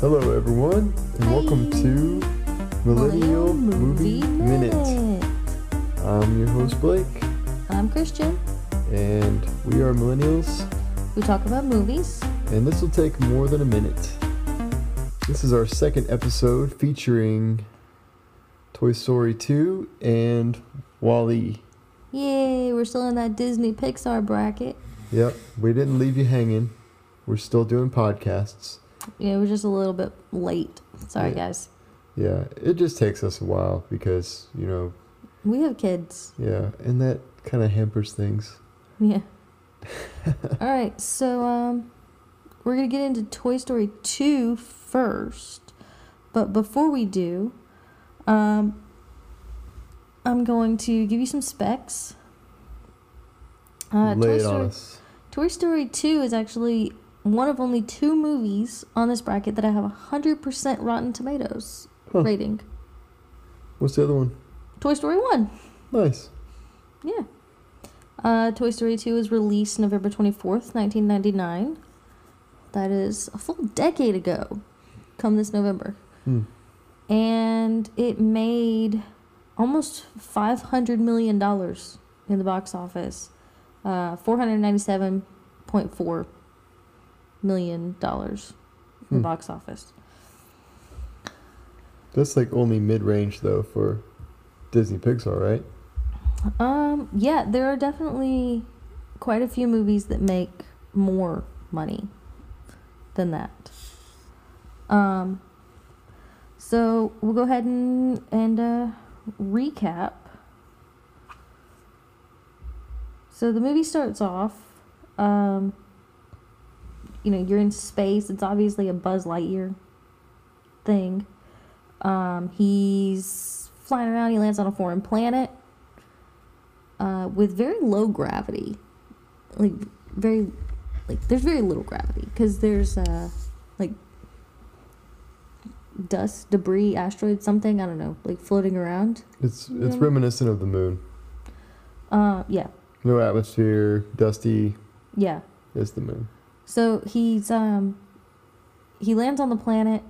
Hello, everyone, and welcome to Millennial Movie Minute. I'm your host, Blake, I'm Christian. and we are millennials, We talk about movies. and this will take more than a minute. This is our second episode featuring Toy Story 2 and Wall-E. Yay, we're still in that Disney Pixar bracket. Yep, we didn't leave you hanging. We're still doing podcasts. Yeah, we're just a little bit late. Sorry, Yeah. guys. Yeah, it just takes us a while because, you know, We have kids. yeah, and that kind of hampers things. Yeah. All right, so um, we're gonna get into Toy Story 2 first, but before we do, um, I'm going to give you some specs. Uh, Lay Toy it Story, on us. Toy Story 2 is actually one of only two movies on this bracket that I have a 100% Rotten Tomatoes Huh. rating. What's the other one? Toy Story 1. Nice. Yeah. Uh, Toy Story 2 was released November 24th, 1999. That is a full decade ago, come this November. Hmm. And it made almost $500 million in the box office. Uh, $497.4 million dollars in the Hmm. box office. That's like only mid range though for Disney Pixar, right? Um, yeah, there are definitely quite a few movies that make more money than that. Um, so we'll go ahead and and uh, recap. So the movie starts off. Um, you know, you're in space. It's obviously a Buzz Lightyear thing. Um, he's flying around. He lands on a foreign planet uh, with very low gravity. Like very, like there's very little gravity because there's uh, like dust, debris, asteroid, something I don't know, like floating around. It's it's reminiscent of the moon. Uh, yeah, No atmosphere, dusty yeah. is the moon. So he's um he lands on the planet.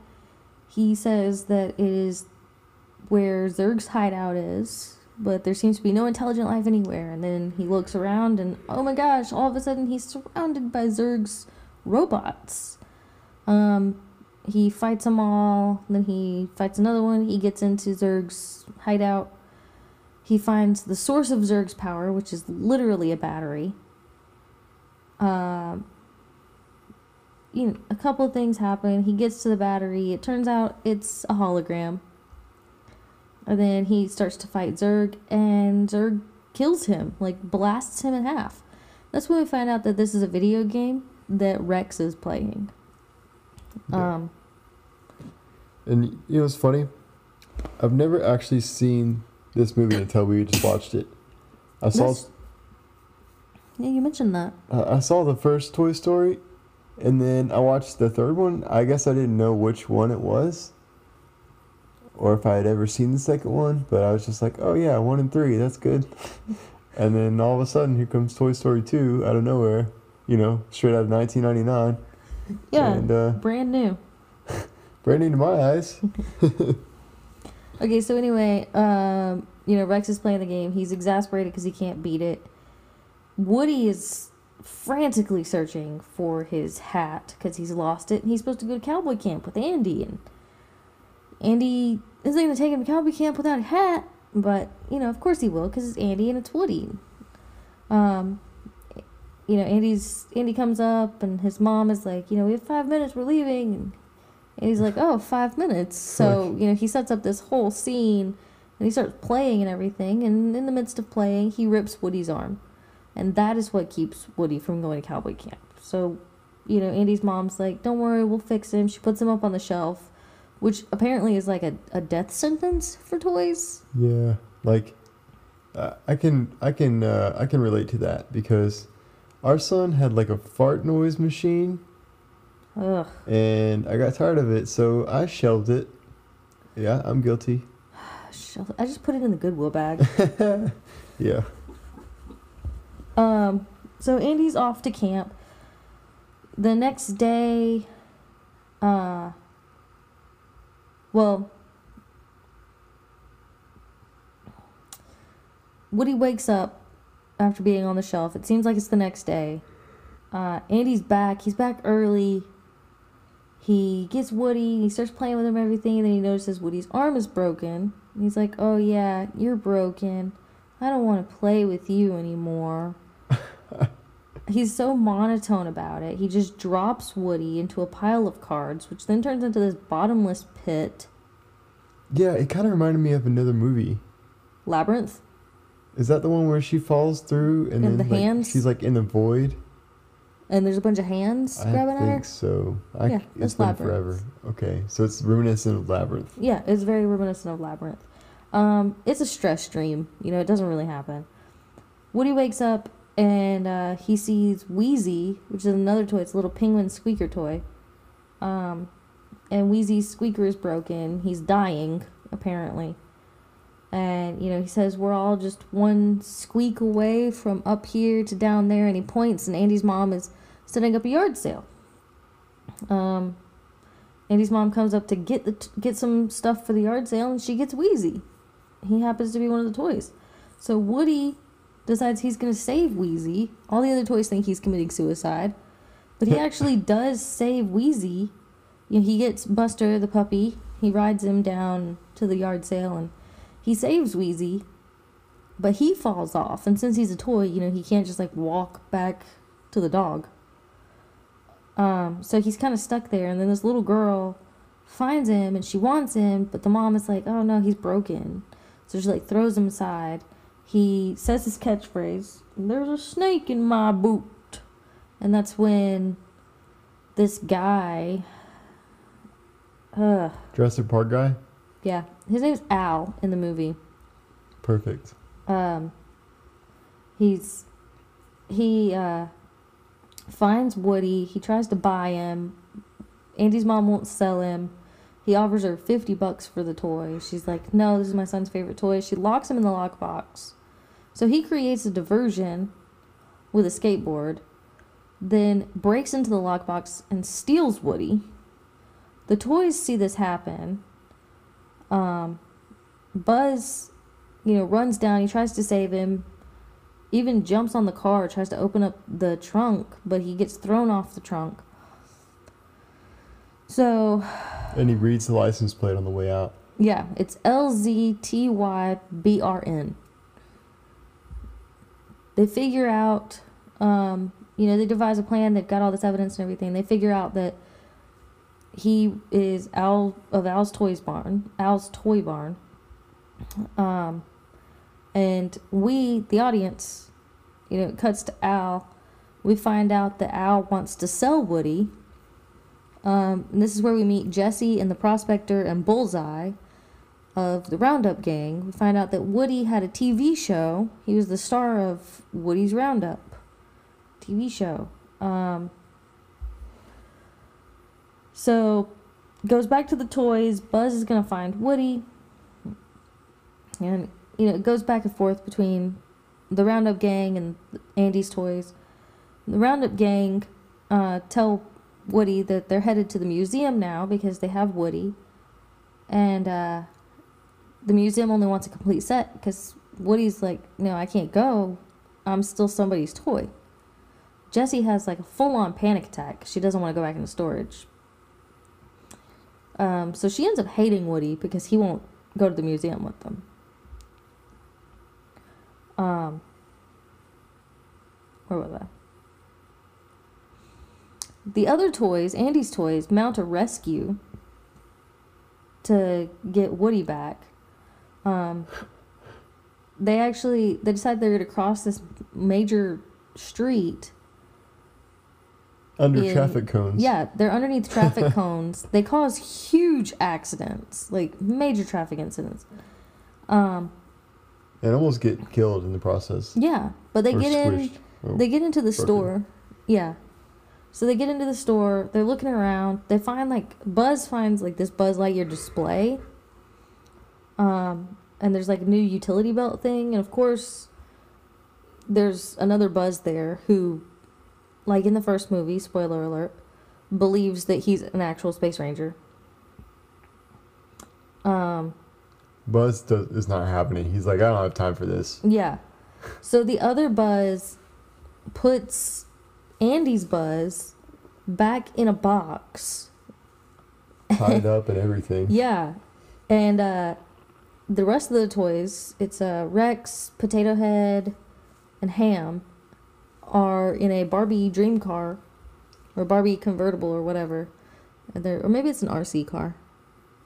He says that it is where Zurg's hideout is, but there seems to be no intelligent life anywhere. And then he looks around and oh my gosh, all of a sudden he's surrounded by Zurg's robots. Um he fights them all, then he fights another one, he gets into Zurg's hideout. He finds the source of Zurg's power, which is literally a battery. Um you know, a couple of things happen. He gets to the battery. It turns out it's a hologram. And then he starts to fight Zurg, and Zurg kills him, like blasts him in half. That's when we find out that this is a video game that Rex is playing. Yeah. Um, And you know it's funny? I've never actually seen this movie until we just watched it. I saw yeah, you mentioned that. uh, I saw the first Toy Story, and then I watched the third one. I guess I didn't know which one it was, or if I had ever seen the second one. But I was just like, "Oh yeah, one and three, that's good." and then all of a sudden, here comes Toy Story two out of nowhere. You know, straight out of 1999, Yeah, and uh, brand new. brand new to my eyes. Okay, so anyway, um, you know, Rex is playing the game. He's exasperated because he can't beat it. Woody is frantically searching for his hat because he's lost it, and he's supposed to go to cowboy camp with Andy, and Andy isn't going to take him to cowboy camp without a hat. But you know, of course he will because it's Andy and it's Woody. Um, you know, Andy's Andy comes up, and his mom is like, you know, we have five minutes, we're leaving, and and he's like, oh, five minutes. So, you know, he sets up this whole scene and he starts playing and everything. And in the midst of playing, he rips Woody's arm. And that is what keeps Woody from going to cowboy camp. So, you know, Andy's mom's like, don't worry, we'll fix him. She puts him up on the shelf, which apparently is like a, a death sentence for toys. Yeah, like uh, I can I can uh, I can relate to that because our son had like a fart noise machine Ugh. and I got tired of it, so I shelved it. Yeah, I'm guilty. I just put it in the Goodwill bag. Yeah. Um, so Andy's off to camp. The next day, uh, well, Woody wakes up after being on the shelf. It seems like it's the next day. Uh, Andy's back. He's back early. He gets Woody. He starts playing with him everything. And then he notices Woody's arm is broken. And he's like, "Oh yeah, you're broken. I don't want to play with you anymore." He's so monotone about it. He just drops Woody into a pile of cards, which then turns into this bottomless pit. Yeah, it kind of reminded me of another movie. Labyrinth. Is that the one where she falls through and, And then the like, hands? she's like in the void? And there's a bunch of hands I grabbing at her. think so. I, Yeah, it's been Labyrinth. forever. Okay, so it's reminiscent of Labyrinth. Yeah, it's very reminiscent of Labyrinth. Um, it's a stress dream. You know, it doesn't really happen. Woody wakes up and uh, he sees Wheezy, which is another toy. It's a little penguin squeaker toy. Um, and Wheezy's squeaker is broken. He's dying, apparently. And, you know, he says, We're all just one squeak away from up here to down there. And he points, and Andy's mom is setting up a yard sale. Um, Andy's mom comes up to get the t- get some stuff for the yard sale, and she gets Wheezy. He happens to be one of the toys. So Woody decides he's going to save Wheezy. All the other toys think he's committing suicide, but he actually does save Wheezy. You know, he gets Buster the puppy. He rides him down to the yard sale, and he saves Wheezy. But he falls off, and since he's a toy, you know, he can't just like walk back to the dog. Um, so he's kind of stuck there, and then this little girl finds him and she wants him, but the mom is like, "Oh no, he's broken." So she like throws him aside. He says his catchphrase, "There's a snake in my boot," and that's when this guy, uh, Jurassic Park guy? yeah, his name's Al in the movie. Perfect. um he's he uh finds Woody, he tries to buy him. Andy's mom won't sell him. He offers her 50 bucks for the toy. She's like, "No, this is my son's favorite toy." She locks him in the lockbox. So he creates a diversion with a skateboard, then breaks into the lockbox and steals Woody. The toys see this happen. Um, Buzz you know, runs down. He tries to save him. Even jumps on the car, tries to open up the trunk, but he gets thrown off the trunk. So, And he reads the license plate on the way out. yeah, it's L Z T Y B R N. They figure out, um, you know, they devise a plan. They've got all this evidence and everything. They figure out that he is Al of Al's Toys Barn, Al's Toy Barn. Um, and we, the audience, you know, it cuts to Al. We find out that Al wants to sell Woody. Um, and this is where we meet Jessie and the prospector and Bullseye of the Roundup Gang. We find out that Woody had a TV show. He was the star of Woody's Roundup TV show. Um, so goes back to the toys. Buzz is gonna find Woody, and you know it goes back and forth between the Roundup Gang and Andy's toys. The Roundup Gang uh, tell Woody that they're headed to the museum now because they have Woody, and uh, the museum only wants a complete set because Woody's like, no, I can't go. I'm still somebody's toy. Jessie has like a full on panic attack. She doesn't want to go back into storage. Um, so she ends up hating Woody because he won't go to the museum with them. Um, where was I? The other toys, Andy's toys, mount a rescue to get Woody back. Um, they actually they decide they're going to cross this major street Under in- traffic cones. yeah, they're underneath traffic cones. They cause huge accidents, like major traffic incidents. Um, And almost get killed in the process. yeah, but they Or get in. Oh. They get into the broken. store. Yeah. So they get into the store. They're looking around. They find like Buzz finds like this Buzz Lightyear display. Um, and there's like a new utility belt thing, and of course, there's another Buzz there who, like in the first movie, spoiler alert, believes that he's an actual space ranger. Um Buzz does, is not happening. He's like, I don't have time for this. Yeah. So the other Buzz puts Andy's Buzz back in a box. Tied up and everything. Yeah. And uh, the rest of the toys, it's uh, Rex, Potato Head, and Ham, are in a Barbie dream car or Barbie convertible or whatever. And they're, or maybe it's an RC car.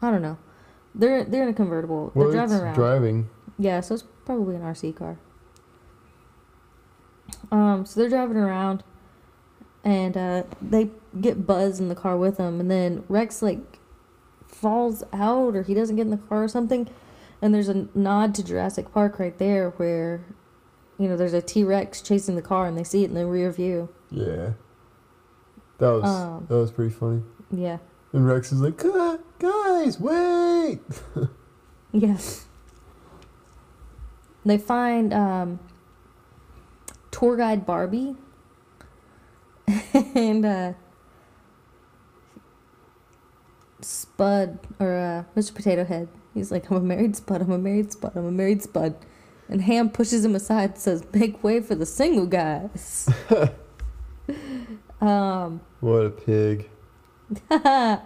I don't know. They're they're in a convertible. Well, they're driving around. driving. Yeah, so it's probably an RC car. Um, so they're driving around, and uh, they get Buzz in the car with them, and then Rex like falls out, or he doesn't get in the car or something, and there's a nod to Jurassic Park right there, where, you know, there's a T Rex chasing the car, and they see it in the rear view. Yeah. That was Um, that was pretty funny. Yeah, And Rex is like, "Ah, guys, wait. yes. They find um, tour guide Barbie, and uh, Spud or uh, Mr. Potato Head. He's like, I'm a married Spud. I'm a married Spud. I'm a married Spud. And Ham pushes him aside and says, Make way for the single guys. um, What a pig.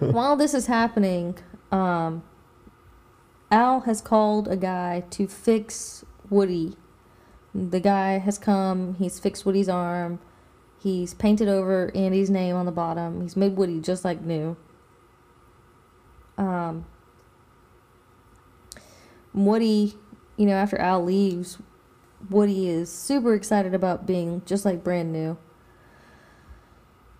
while this is happening, um, Al has called a guy to fix Woody. The guy has come, he's fixed Woody's arm, he's painted over Andy's name on the bottom, he's made Woody just like new. Um, Woody, you know, after Al leaves, Woody is super excited about being just like brand new.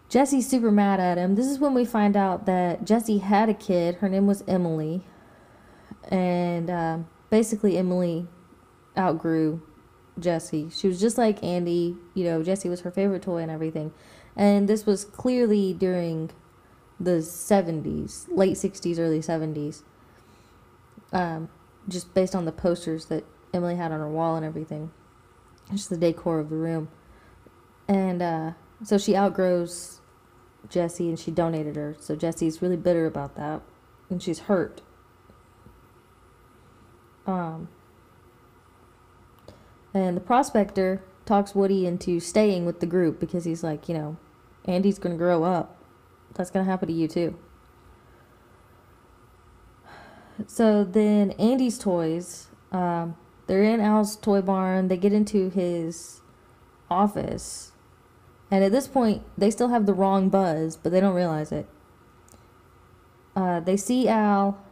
Jessie's super mad at him. This is when we find out that Jessie had a kid. Her name was Emily. And um, basically, Emily outgrew Jessie. She was just like Andy. You know, Jessie was her favorite toy and everything. And this was clearly during the 70s, late 60s, early 70s. Um, just based on the posters that Emily had on her wall and everything. Just the decor of the room. And uh, so she outgrows Jessie and she donated her. So Jessie's really bitter about that. And she's hurt. Um, and the prospector talks Woody into staying with the group because he's like, you know, Andy's going to grow up. That's going to happen to you too. So then Andy's toys, um, they're in Al's toy barn. They get into his office. And at this point, they still have the wrong buzz, but they don't realize it. Uh, they see Al,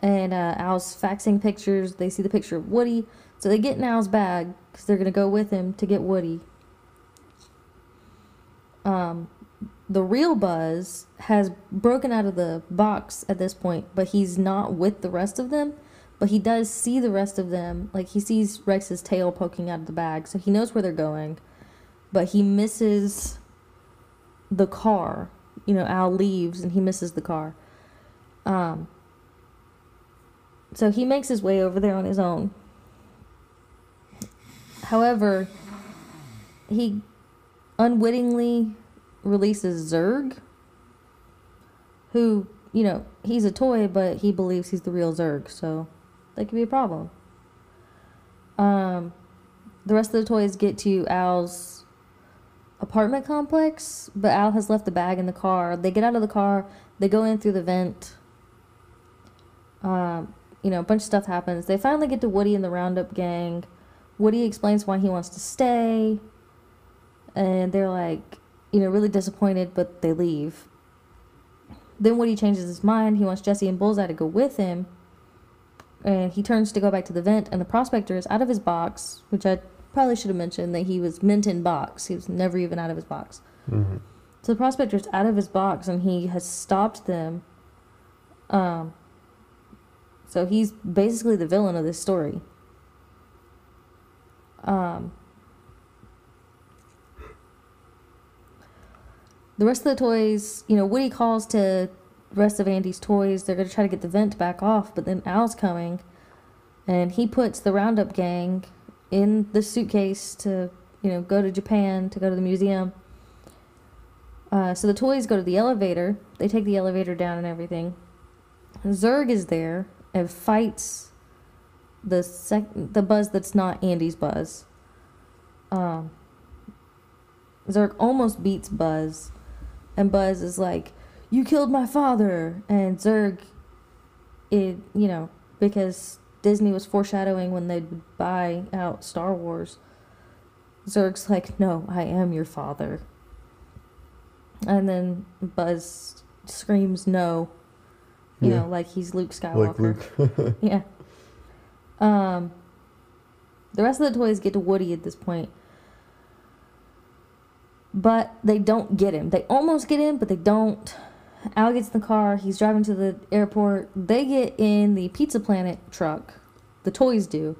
and uh, Al's faxing pictures. They see the picture of Woody. So they get Al's bag because they're going to go with him to get Woody. Um, the real Buzz has broken out of the box at this point, but he's not with the rest of them. But he does see the rest of them. Like he sees Rex's tail poking out of the bag, so he knows where they're going. But he misses the car. You know, Al leaves and he misses the car. Um, so he makes his way over there on his own. However, he unwittingly releases Zurg, who, you know, he's a toy, but he believes he's the real Zurg, so that could be a problem. Um, the rest of the toys get to Al's apartment complex, but Al has left the bag in the car. They get out of the car, they go in through the vent. Um, you know, a bunch of stuff happens. They finally get to Woody and the Roundup gang. Woody explains why he wants to stay. And they're like, you know, really disappointed, but they leave. Then Woody changes his mind. He wants Jessie and Bullseye to go with him. And he turns to go back to the vent, and the prospector is out of his box, which I probably should have mentioned that he was mint in box. He was never even out of his box. hmm So the prospector's out of his box and he has stopped them. Um, so he's basically the villain of this story. Um, the rest of the toys, you know, Woody calls to rest of Andy's toys. They're going to try to get the vent back off, but then Al's coming and he puts the Roundup gang in the suitcase to, you know, go to Japan to go to the museum. Uh, so the toys go to the elevator. They take the elevator down and everything. Zurg is there and fights the sec the Buzz that's not Andy's Buzz. Um, Zurg almost beats Buzz, and Buzz is like, "You killed my father," and Zurg, it you know because Disney was foreshadowing when they'd buy out Star Wars. Zurg's like, "No, I am your father," and then Buzz screams, "No." You Yeah. know, like he's Luke Skywalker. Like Luke. Yeah. Um, the rest of the toys get to Woody at this point. But they don't get him. They almost get him, but they don't. Al gets in the car. He's driving to the airport. They get in the Pizza Planet truck. The toys do.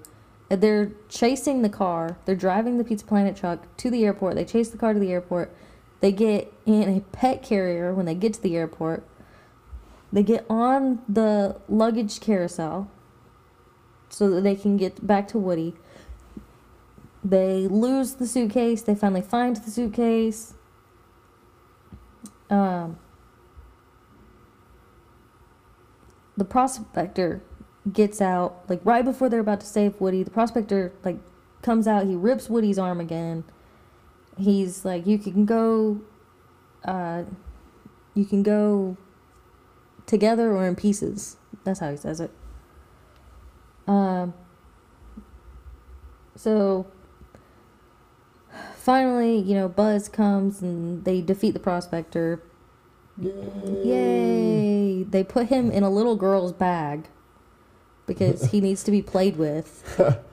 And they're chasing the car. They're driving the Pizza Planet truck to the airport. They chase the car to the airport. They get in a pet carrier when they get to the airport. They get on the luggage carousel so that they can get back to Woody. They lose the suitcase. They finally find the suitcase. Um, the prospector gets out like right before they're about to save Woody. The prospector like comes out. He rips Woody's arm again. He's like, "You can go, uh, you can go together or in pieces." That's how he says it. Um. So finally, you know, Buzz comes and they defeat the prospector. Yay. Yay! They put him in a little girl's bag because he needs to be played with.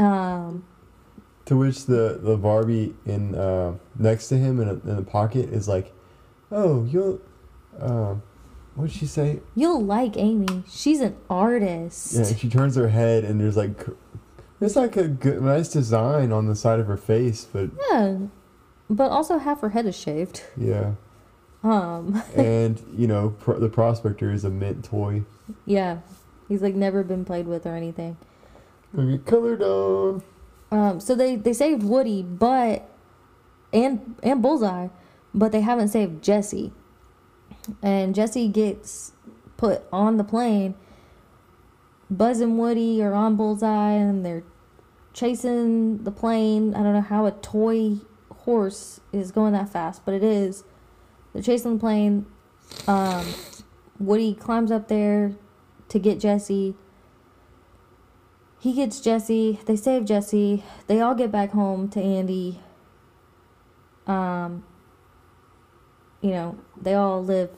Um, To which the the Barbie in uh, next to him in, a, in the pocket is like, oh, you'll, um, what'd she say? you'll like Amy. She's an artist. Yeah, she turns her head and there's like, there's like a good, nice design on the side of her face, but Yeah, but also half her head is shaved. yeah. Um, And you know, pro- the prospector is a mint toy. yeah, he's like never been played with or anything. Gonna get colored on. Um, so they they saved Woody, but and and Bullseye, but they haven't saved Jessie. And Jessie gets put on the plane. Buzz and Woody are on Bullseye, and they're chasing the plane. I don't know how a toy horse is going that fast, but it is. They're chasing the plane. Um, Woody climbs up there to get Jessie. He gets Jessie. They save Jessie. They all get back home to Andy. Um, you know, they all live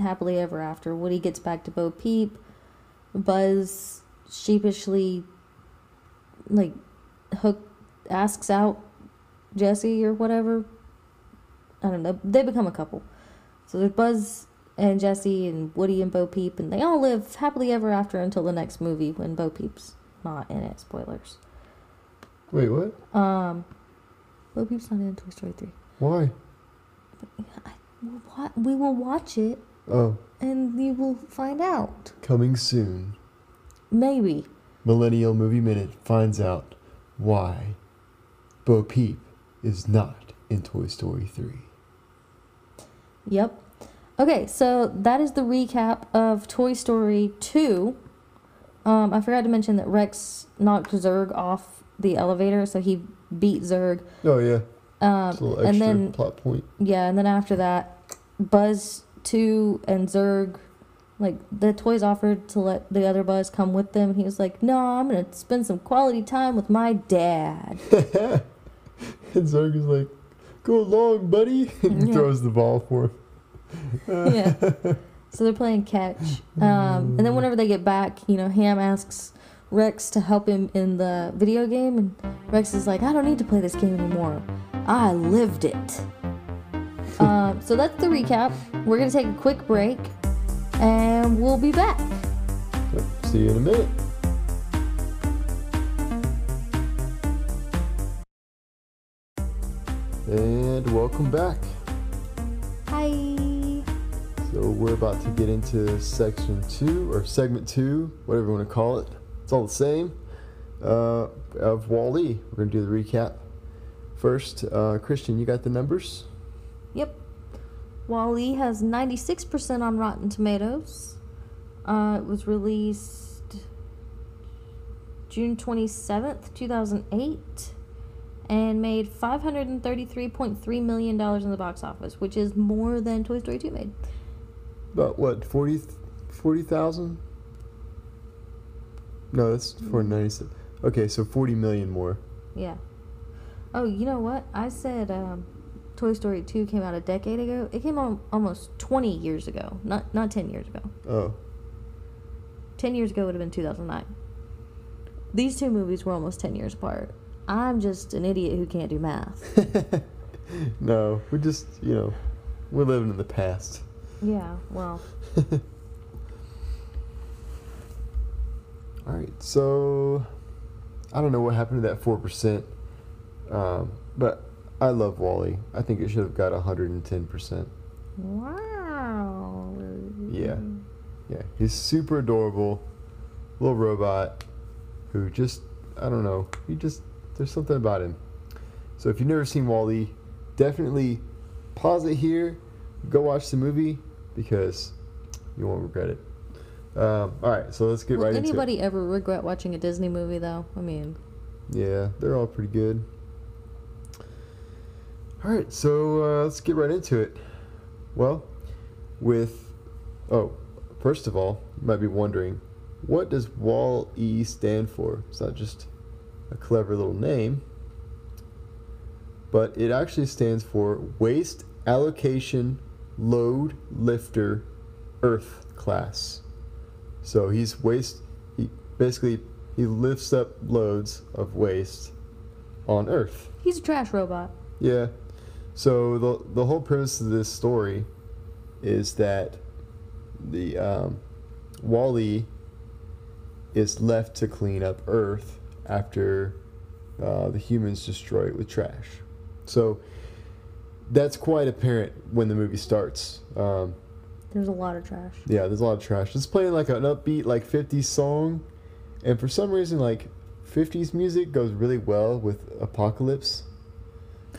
happily ever after. Woody gets back to Bo Peep. Buzz sheepishly, like, hook asks out Jessie or whatever. I don't know. They become a couple. So there's Buzz and Jessie and Woody and Bo Peep, and they all live happily ever after until the next movie when Bo Peep's not in it. Spoilers. Wait, what? Um, Bo Peep's not in Toy Story 3. Why? We'll We will watch it Oh, and you will find out. coming soon. Maybe. Millennial Movie Minute finds out why Bo Peep is not in Toy Story 3. Yep. Okay, so that is the recap of Toy Story 2. Um, I forgot to mention that Rex knocked Zurg off the elevator, so he beat Zurg. Oh, yeah. Um, It's a little extra and then plot point. Yeah, and then after that, Buzz 2 and Zurg, like, the toys offered to let the other Buzz come with them. He was like, no, I'm to spend some quality time with my dad. and Zurg is like, go along, buddy. And he Yeah. throws the ball for him. yeah. So they're playing catch. Um, and then whenever they get back, you know, Ham asks Rex to help him in the video game. And Rex is like, I don't need to play this game anymore. I lived it. Um, so that's the recap. We're going to take a quick break and we'll be back. See you in a minute. And welcome back. Hi. So we're about to get into section two or segment two, whatever you want to call it. It's all the same. Uh, of Wall-E, we're gonna do the recap. First, uh, Christian, you got the numbers? Yep. Wall-E has 96% on Rotten Tomatoes. Uh, it was released June 27th, 2008, and made $533.3 million in the box office, which is more than Toy Story 2 made. About what, 40 40,000? no, that's for 97. Okay, so 40 million more. Yeah. Oh, you know what? I said um, Toy Story 2 came out a decade ago. It came out almost 20 years ago, not not 10 years ago. Oh. 10 years ago would have been 2009. These two movies were almost 10 years apart. I'm just an idiot who can't do math. no, we're just, you know, we're living in the past. Yeah, well, All right, so I don't know what happened to that four percent, um, but I love Wall-E. I think it should have got hundred and ten percent. wow. Yeah, yeah, he's super adorable, little robot, who just I don't know, he just there's something about him. So if you've never seen Wall-E, definitely pause it here, go watch the movie because you won't regret it. Um, all right, so let's get Will right into it. anybody ever regret watching a Disney movie, though? I mean, Yeah, they're all pretty good. All right, so uh, let's get right into it. Well, with oh, first of all, you might be wondering, what does Wall E stand for? It's not just a clever little name, but it actually stands for Waste Allocation Load Lifter Earth Class. So he's waste. He basically he lifts up loads of waste on Earth. he's a trash robot. Yeah. So the the whole premise of this story is that the um, Wall-E is left to clean up Earth after uh, the humans destroy it with trash. So that's quite apparent when the movie starts. Um, There's a lot of trash. yeah, there's a lot of trash. It's playing like an upbeat like 50s song, and for some reason like 50s music goes really well with Apocalypse.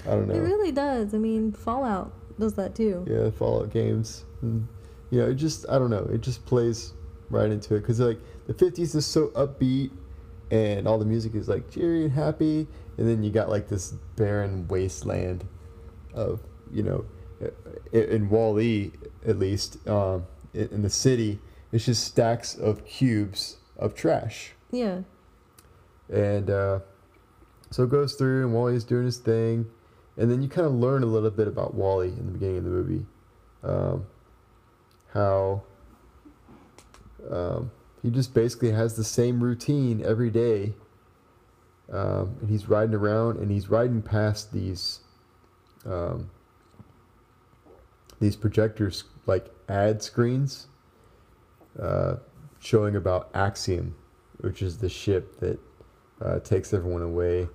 I don't know. It really does. I mean, Fallout does that too. Yeah, Fallout games. And, you know, it just I don't know. It just plays right into it because like the 50s is so upbeat, and all the music is like cheery and happy, and then you got like this barren wasteland of you know, in Wall-E at least, um, in the city, it's just stacks of cubes of trash. Yeah. And uh, so it goes through, and Wall-E's doing his thing, and then you kind of learn a little bit about Wall-E in the beginning of the movie, um, how um, he just basically has the same routine every day, um, and he's riding around, and he's riding past these um, these projectors like ad screens uh, showing about Axiom, which is the ship that uh, takes everyone away,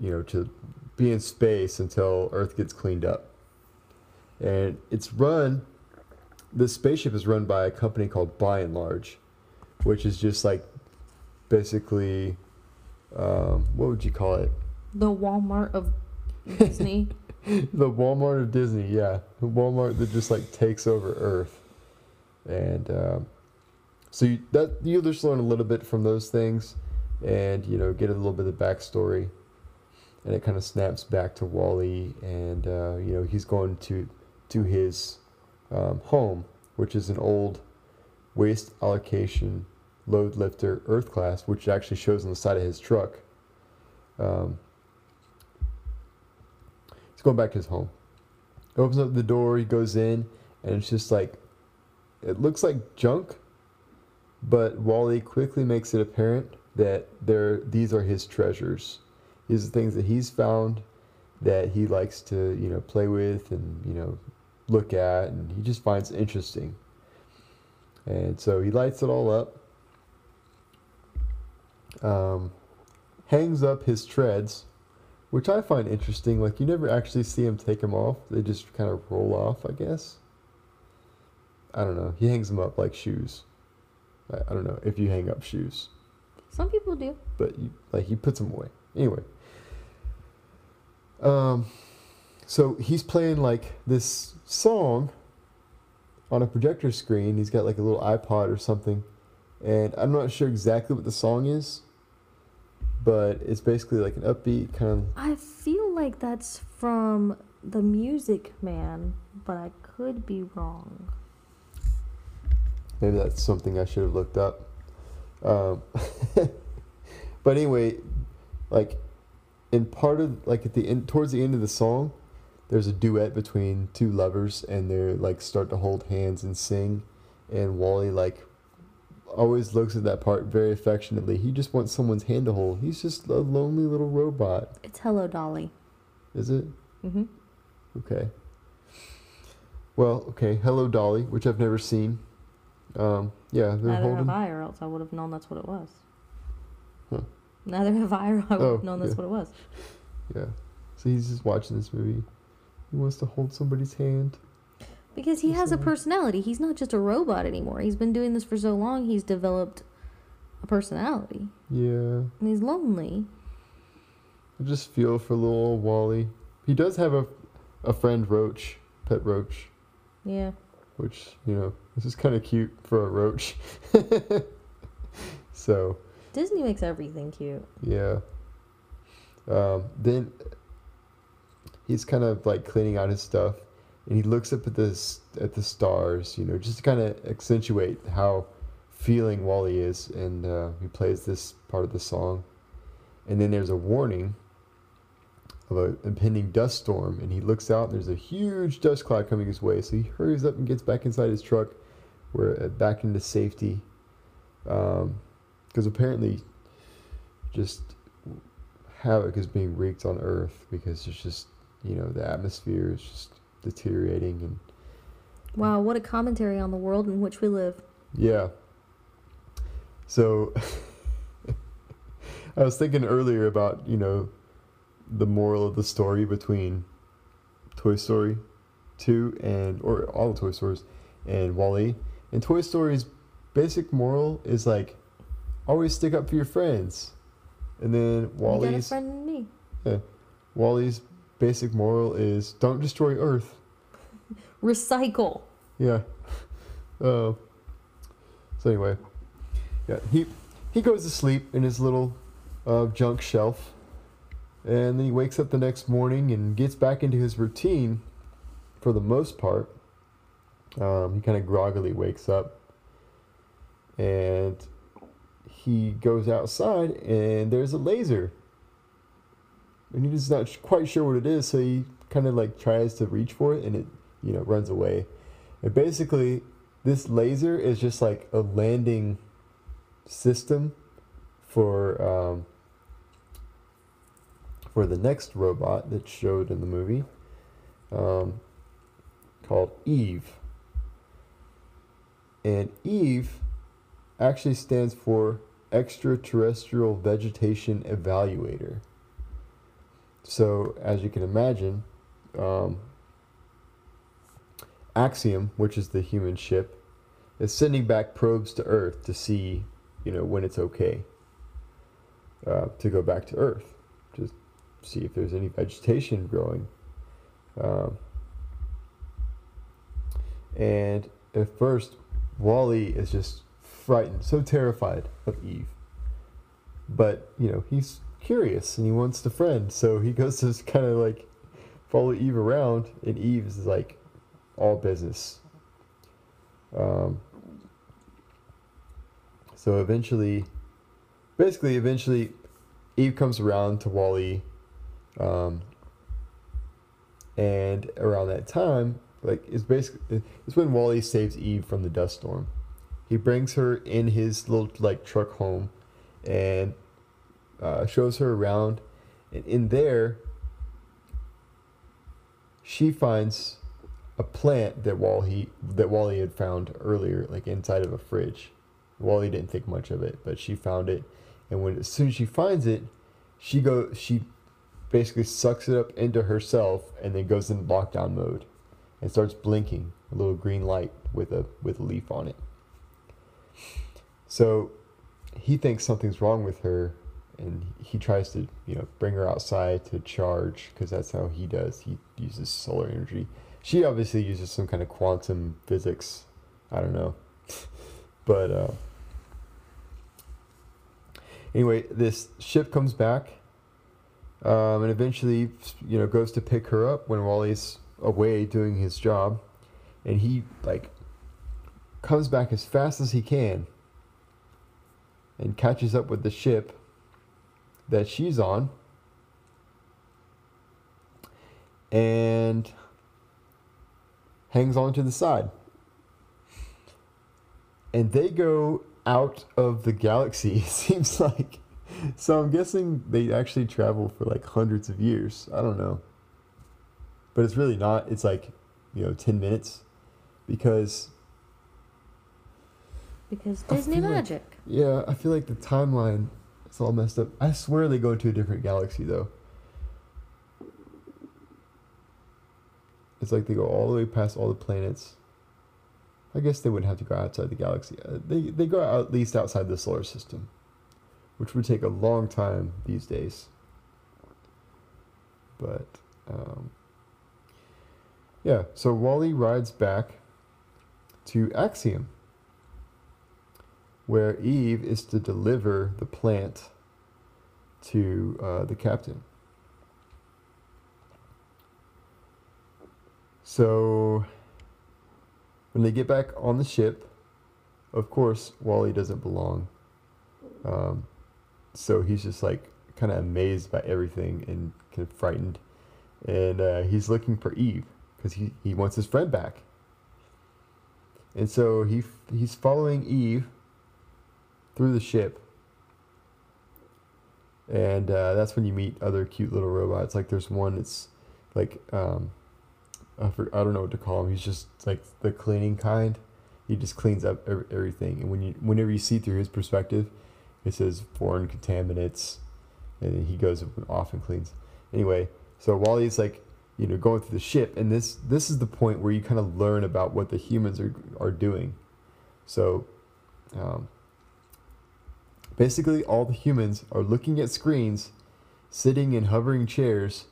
you know, to be in space until Earth gets cleaned up. And it's run, the spaceship is run by a company called Buy n Large, which is just like basically, um, what would you call it? The Walmart of Disney. the Walmart of Disney, yeah. The Walmart that just like takes over Earth. And um, so you, that you just learn a little bit from those things and you know get a little bit of backstory and it kind of snaps back to Wall-E and uh, you know he's going to to his um, home which is an old waste allocation load lifter earth class which actually shows on the side of his truck um, he's going back to his home opens up the door he goes in and it's just like it looks like junk but Wall-E quickly makes it apparent that there these are his treasures. These are things that he's found that he likes to, you know, play with and, you know, look at and he just finds interesting. And so he lights it all up. Um, hangs up his treads, which I find interesting. Like you never actually see him take them off. They just kind of roll off, I guess. I don't know. He hangs them up like shoes. I, I don't know if you hang up shoes, Some people do. but you, like he puts them away. Anyway. Um, so he's playing like this song on a projector screen. He's got like a little iPod or something, and I'm not sure exactly what the song is, but it's basically like an upbeat kind of. I feel like that's from The Music Man, but I could be wrong. Maybe that's something I should have looked up. Um, but anyway, like in part of like at the end towards the end of the song, there's a duet between two lovers and they're like start to hold hands and sing, and Wall-E like always looks at that part very affectionately. He just wants someone's hand to hold. He's just a lonely little robot. It's Hello Dolly. Is it? Mm-hmm. Okay. Well, okay. Hello, Dolly, which I've never seen. Um, yeah, they're Neither holding. have I, or else I would have known that's what it was. Huh. Neither have I, or I would Oh, have known that's yeah. what it was. Yeah. So he's just watching this movie. He wants to hold somebody's hand. Because he has a personality. He's not just a robot anymore. He's been doing this for so long, he's developed a personality. Yeah. And he's lonely. I just feel for little old Wall-E. He does have a, a friend Roach, pet Roach, Yeah. which you know this is kind of cute for a roach. so Disney makes everything cute. yeah. Um, then he's kind of like cleaning out his stuff, and he looks up at this at the stars, you know, just to kind of accentuate how feeling Wall-E is, and uh, he plays this part of the song, and then there's a warning of an impending dust storm, and he looks out, and there's a huge dust cloud coming his way, so he hurries up and gets back inside his truck, where uh, back into safety, because apparently, just havoc is being wreaked on Earth because it's just you know the atmosphere is just deteriorating and Wow, what a commentary on the world in which we live. yeah. So I was thinking earlier about you know the moral of the story between Toy Story two and or all the Toy Stories and Wall-E and Toy Story's basic moral is like always stick up for your friends and then Wall-E's. You got a friend in me. Yeah. Wall-E's basic moral is don't destroy Earth. Recycle. Yeah. Uh, so anyway, yeah, he he goes to sleep in his little uh, junk shelf, and then he wakes up the next morning and gets back into his routine. For the most part, um, he kind of groggily wakes up, and he goes outside, and there's a laser. And he's not quite sure what it is, so he kind of like tries to reach for it, and it you know runs away. And basically, this laser is just like a landing system for um, for the next robot that showed in the movie, um, called Eve. And Eve actually stands for Extraterrestrial Vegetation Evaluator. So, as you can imagine, um, Axiom, which is the human ship, is sending back probes to Earth to see, you know, when it's okay uh, to go back to Earth, to see if there's any vegetation growing. Um, and at first, Wall-E is just frightened, so terrified of Eve. But, you know, he's curious and he wants to friend, so he goes to kind of like follow Eve around, and Eve is like all business. Um, so eventually, basically, eventually, Eve comes around to Wall-E, um, and around that time, like it's basically it's when Wall-E saves Eve from the dust storm. He brings her in his little like truck home, and uh, shows her around, and in there, she finds a plant that Wall-E that Wall-E had found earlier, like inside of a fridge. Wall-E didn't think much of it, but she found it, and when as soon as she finds it, she go she basically sucks it up into herself and then goes in lockdown mode, and starts blinking a little green light with a with a leaf on it. So, he thinks something's wrong with her, and he tries to you know bring her outside to charge because that's how he does. He uses solar energy She obviously uses some kind of quantum physics. I don't know. but uh, anyway, this ship comes back um, and eventually, you know, goes to pick her up when Wall-E's away doing his job. And he, like, comes back as fast as he can and catches up with the ship that she's on. And hangs on to the side. And they go out of the galaxy, it seems like. So I'm guessing they actually travel for like hundreds of years. I don't know. But it's really not. It's like, you know, 10 minutes. Because, Because Disney feel like- magic. yeah, I feel like the timeline is all messed up. I swear they go to a different galaxy, though. It's like they go all the way past all the planets. I guess they wouldn't have to go outside the galaxy. Uh, they they go out, at least outside the solar system, which would take a long time these days. But um, yeah, so Wall-E rides back to Axiom, where Eve is to deliver the plant to uh, the captain. So when they get back on the ship, of course, Wall-E doesn't belong. Um, so he's just like kind of amazed by everything and kind of frightened. And uh, he's looking for Eve because he, he wants his friend back. And so he he's following Eve through the ship. And uh, that's when you meet other cute little robots. Like there's one that's like um, I, for, I don't know what to call him. He's just like the cleaning kind. He just cleans up everything. And when you whenever you see through his perspective, it says foreign contaminants, and he goes off and cleans. Anyway, so while he's like you know going through the ship, and this this is the point where you kind of learn about what the humans are are doing. So. Um, Basically, all the humans are looking at screens, sitting in hovering chairs.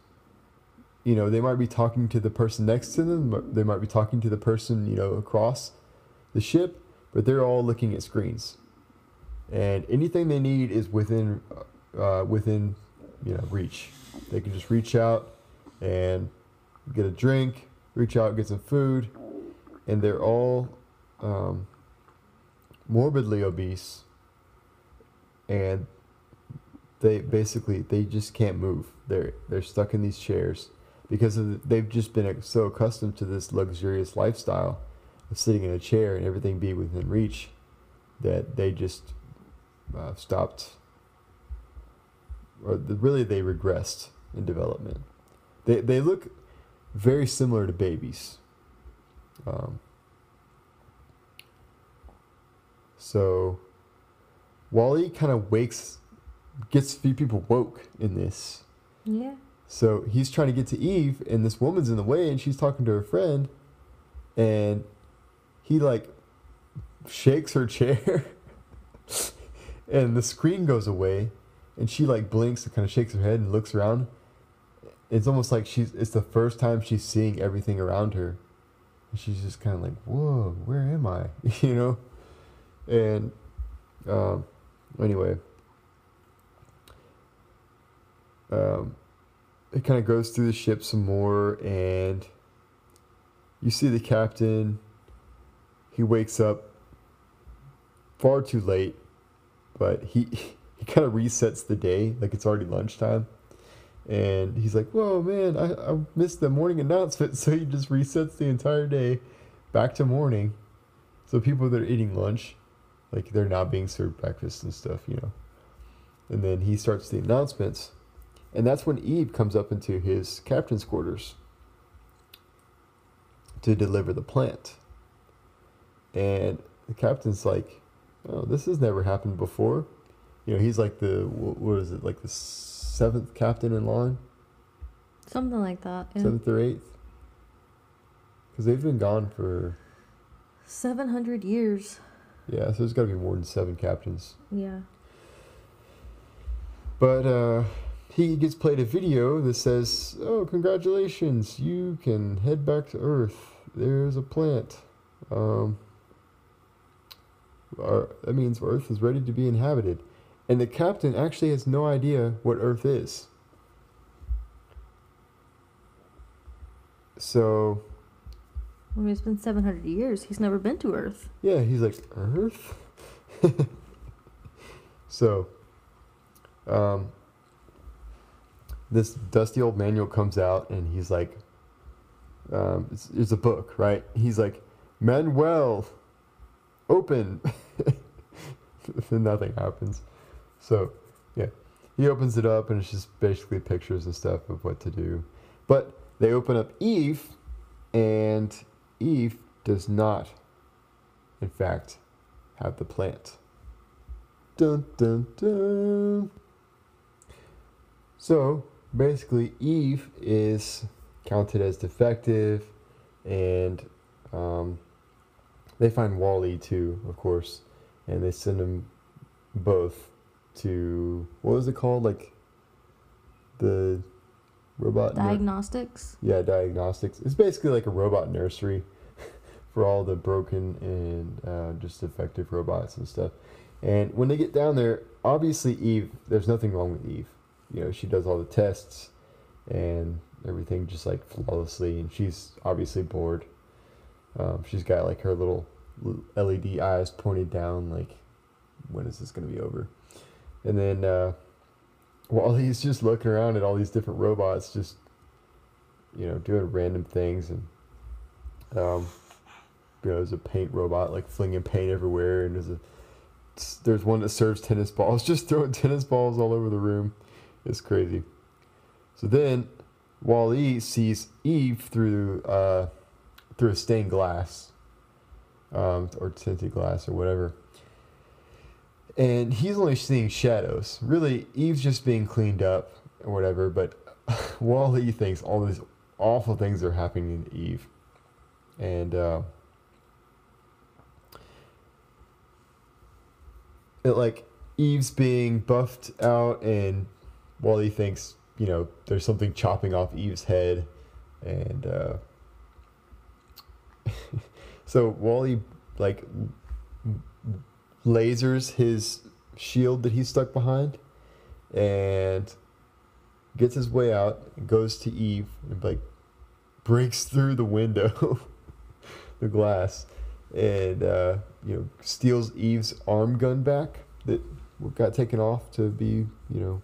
You know, they might be talking to the person next to them, they might be talking to the person, you know, across the ship, but they're all looking at screens. And anything they need is within uh, within, you know, reach. They can just reach out and get a drink, reach out, get some food, and they're all um, morbidly obese and they basically they just can't move. They're they're stuck in these chairs because the, they've just been so accustomed to this luxurious lifestyle of sitting in a chair and everything be within reach that they just uh, stopped or the, really they regressed in development. They they look very similar to babies. Um, so Wall-E kind of wakes, gets a few people woke in this. Yeah. So he's trying to get to Eve, and this woman's in the way, and she's talking to her friend, and he like shakes her chair, and the screen goes away, and she like blinks and kind of shakes her head and looks around. It's almost like she's it's the first time she's seeing everything around her, and she's just kind of like, "Whoa, where am I?" you know, and um, anyway. Um, it kind of goes through the ship some more, and you see the captain. He wakes up far too late, but he he kind of resets the day, like it's already lunchtime, and he's like, "Whoa, man, I, I missed the morning announcement," so he just resets the entire day back to morning. So people that are eating lunch, like they're not being served breakfast and stuff, you know. And then he starts the announcements. And that's when Eve comes up into his captain's quarters to deliver the plant. And the captain's like, "Oh, this has never happened before." You know, he's like the what is it, like the seventh captain in line, Something like that. Yeah. seventh or eighth, because they've been gone for Seven hundred years. Yeah. So there's got to be more than seven captains. Yeah. But uh, he gets played a video that says, "Oh, congratulations! You can head back to Earth. There's a plant. Um, our, that means Earth is ready to be inhabited." And the captain actually has no idea what Earth is. So I mean, it's been 700 years. He's never been to Earth. yeah, he's like Earth. so, um, this dusty old manual comes out, and he's like, um, it's, it's a book, right? He's like, manual, open. Nothing happens. So, yeah, he opens it up, and it's just basically pictures and stuff of what to do. But they open up Eve, and Eve does not, in fact, have the plant. Dun dun dun. So basically, Eve is counted as defective, and um, they find Wall-E too, of course, and they send them both to what was it called? Like the robot. nur- Diagnostics. yeah, diagnostics. It's basically like a robot nursery for all the broken and uh, just defective robots and stuff. And when they get down there, obviously Eve, there's nothing wrong with Eve. You know, she does all the tests and everything just like flawlessly, and she's obviously bored. Um, she's got like her little LED eyes pointed down, like, when is this gonna be over? And then uh, he's just looking around at all these different robots, just you know, doing random things and um, you know, there's a paint robot like flinging paint everywhere, and there's a there's one that serves tennis balls, just throwing tennis balls all over the room. It's crazy. So then, Wall-E sees Eve through uh, through a stained glass, um, or tinted glass, or whatever. And he's only seeing shadows. Really, Eve's just being cleaned up or whatever. But Wall-E thinks all these awful things are happening to Eve, and uh, it like Eve's being buffed out, and Wall-E thinks you know there's something chopping off Eve's head, and uh, so Wall-E like lasers his shield that he's stuck behind, and gets his way out goes to Eve and like breaks through the window, the glass, and uh, you know steals Eve's arm gun back that got taken off to be you know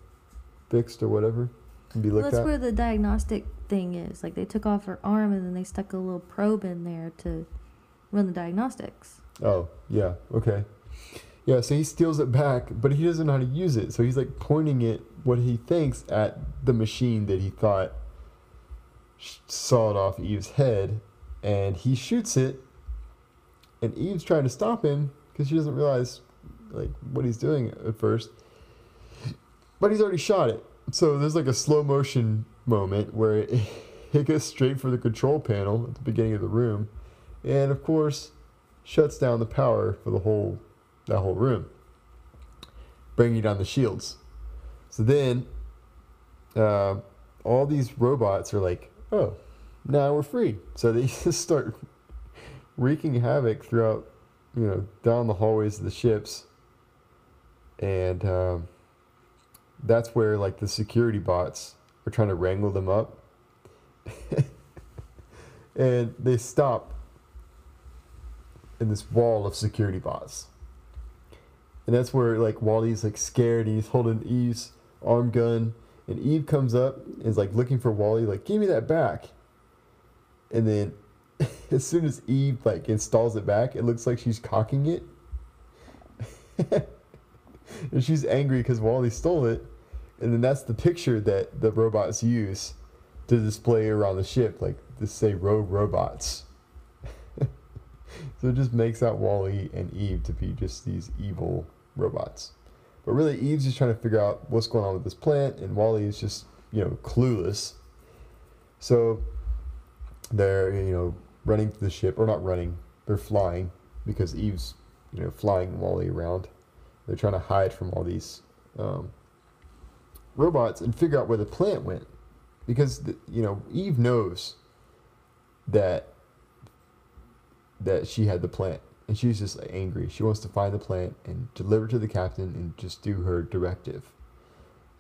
fixed or whatever and be Well, that's at. where the diagnostic thing is. Like they took off her arm and then they stuck a little probe in there to run the diagnostics. Oh, yeah, okay. Yeah, so he steals it back, but he doesn't know how to use it. So he's like pointing it, what he thinks, at the machine that he thought sawed off Eve's head. And he shoots it, and Eve's trying to stop him because she doesn't realize like what he's doing at first. But he's already shot it. So there's like a slow motion moment where it, it goes straight for the control panel at the beginning of the room. And of course, shuts down the power for the whole that whole room, bringing down the shields. So then, uh, all these robots are like, "Oh, now we're free." So they just start wreaking havoc throughout, you know, down the hallways of the ships, and um, that's where like the security bots are trying to wrangle them up, and they stop in this wall of security bots. And that's where like Wall-E's like scared and he's holding Eve's arm gun and Eve comes up and is like looking for Wall-E, like, give me that back. And then as soon as Eve like installs it back, it looks like she's cocking it. and she's angry because Wall-E stole it. And then that's the picture that the robots use to display around the ship, like to say rogue robots. So it just makes out Wall-E and Eve to be just these evil robots. But really, Eve's just trying to figure out what's going on with this plant, and Wall-E is just, you know, clueless. So they're, you know, running to the ship, or not running, they're flying because Eve's, you know, flying Wall-E around. They're trying to hide from all these um, robots and figure out where the plant went, because the, you know Eve knows that that she had the plant, and she's just angry. She wants to find the plant and deliver it to the captain and just do her directive.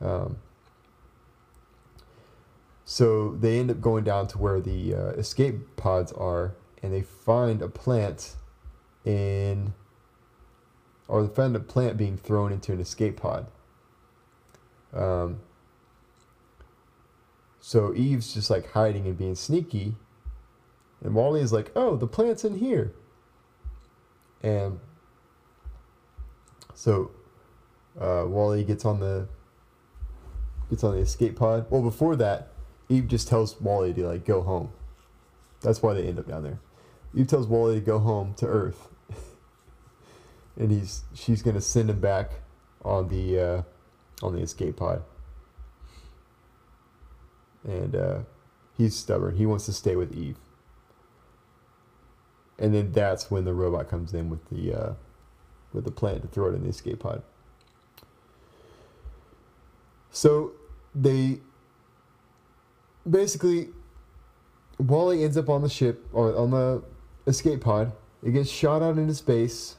Um, so they end up going down to where the uh, escape pods are, and they find a plant in, or they find a plant being thrown into an escape pod. Um, so Eve's just like hiding and being sneaky, and Wall-E is like, "Oh, the plant's in here," and so uh, Wall-E gets on the gets on the escape pod. Well, before that, Eve just tells Wall-E to like go home. That's why they end up down there. Eve tells Wall-E to go home to Earth, and he's she's gonna send him back on the uh, on the escape pod. And uh, he's stubborn. He wants to stay with Eve. And then that's when the robot comes in with the uh, with the plant to throw it in the escape pod. So they basically Wall-E ends up on the ship or on the escape pod. It gets shot out into space,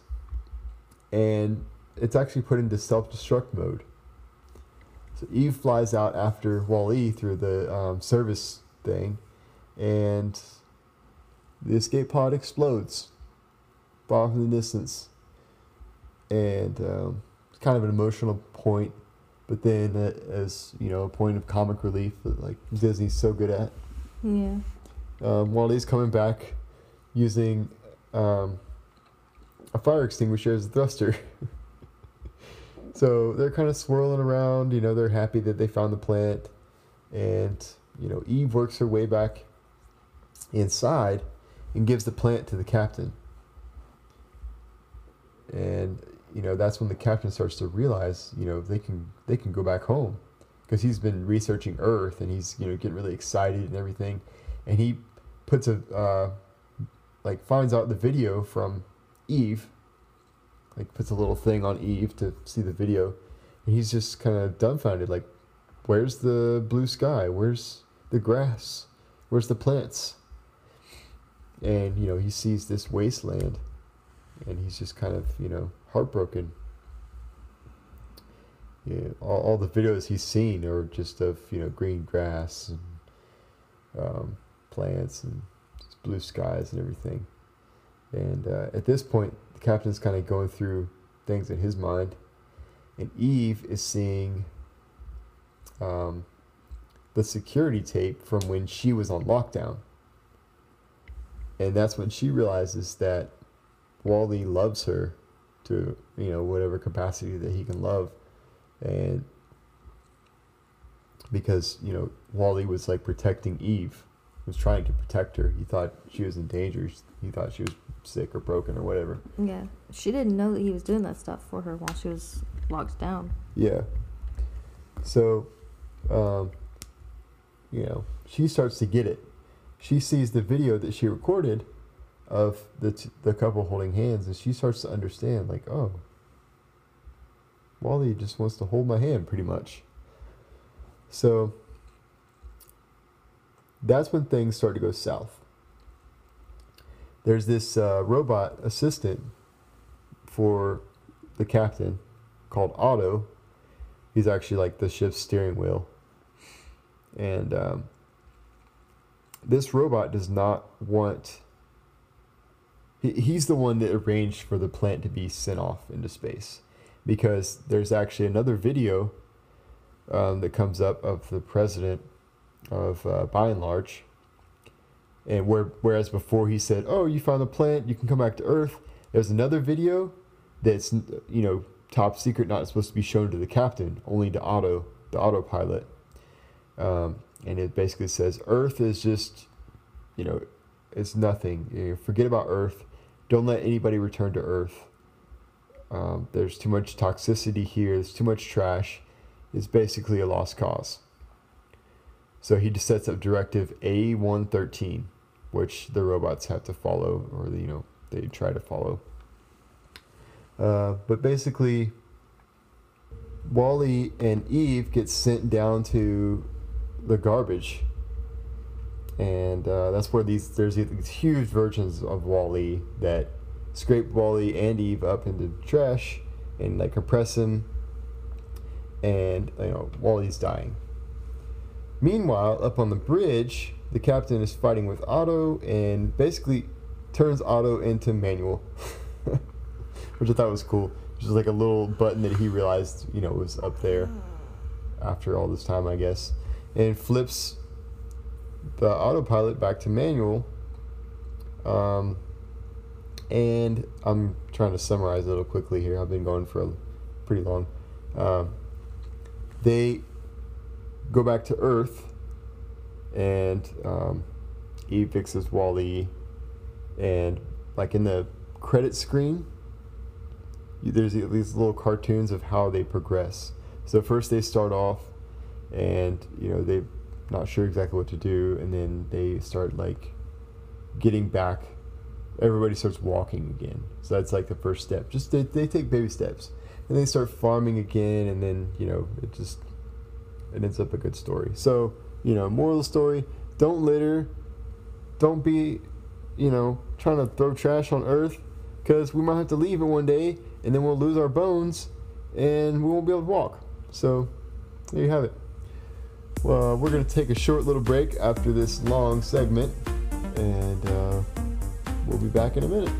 and it's actually put into self-destruct mode. So Eve flies out after Wall-E through the um, service thing, and the escape pod explodes far off in the distance. And um, it's kind of an emotional point, but then uh, as you know, a point of comic relief that like Disney's so good at. Yeah. Um, Wall-E's coming back using um, a fire extinguisher as a thruster. so they're kind of swirling around. You know, they're happy that they found the plant, and you know, Eve works her way back inside and gives the plant to the captain. And you know, that's when the captain starts to realize, you know, they can they can go back home because he's been researching Earth and he's you know getting really excited and everything, and he puts a uh, like finds out the video from Eve, like puts a little thing on Eve to see the video, and he's just kind of dumbfounded, like, where's the blue sky? Where's the grass? Where's the plants? And you know he sees this wasteland, and he's just kind of you know heartbroken. Yeah, all, all the videos he's seen are just of you know green grass and um, plants and blue skies and everything. And uh, at this point, the captain's kind of going through things in his mind, and Eve is seeing um, the security tape from when she was on lockdown. And that's when she realizes that Wall-E loves her to, you know, whatever capacity that he can love. And because, you know, Wall-E was like protecting Eve, was trying to protect her. He thought she was in danger. He thought she was sick or broken or whatever. Yeah. She didn't know that he was doing that stuff for her while she was locked down. Yeah. So, um, you know, she starts to get it. She sees the video that she recorded of the t- the couple holding hands, and she starts to understand, like, oh, Wall-E just wants to hold my hand, pretty much. So that's when things start to go south. There's this uh, robot assistant for the captain called Otto. He's actually like the ship's steering wheel. And um, this robot does not want. He, he's the one that arranged for the plant to be sent off into space. Because there's actually another video um, that comes up of the president of uh, Buy n Large. And where, whereas before he said, "Oh, you found the plant, you can come back to Earth," there's another video that's you know top secret, not supposed to be shown to the captain, only to Otto, the autopilot. Um, and it basically says Earth is just, you know, it's nothing. You know, forget about Earth. Don't let anybody return to Earth. Um, there's too much toxicity here. There's too much trash. It's basically a lost cause. So he just sets up directive A113, which the robots have to follow, or you know they try to follow. Uh, but basically, Wall-E and Eve get sent down to the garbage, and uh, that's where these there's these huge versions of Wall-E that scrape Wall-E and Eve up into trash and like compress him, and you know Wall-E's dying. Meanwhile, up on the bridge, the captain is fighting with Otto and basically turns Otto into manual, which I thought was cool. Just like a little button that he realized, you know, was up there after all this time, I guess, and flips the autopilot back to manual. Um, and I'm trying to summarize a little quickly here. I've been going for a pretty long. Um, they go back to Earth, and um, Eve fixes Wall-E, and like in the credit screen, there's these little cartoons of how they progress. So first they start off, and you know they're not sure exactly what to do, and then they start like getting back. Everybody starts walking again. So that's like the first step. Just they, they take baby steps, and they start farming again, and then you know it just it ends up a good story. So you know, moral story: don't litter, don't be, you know, trying to throw trash on Earth, because we might have to leave it one day, and then we'll lose our bones, and we won't be able to walk. So there you have it. Well, we're gonna take a short little break after this long segment, and uh, we'll be back in a minute.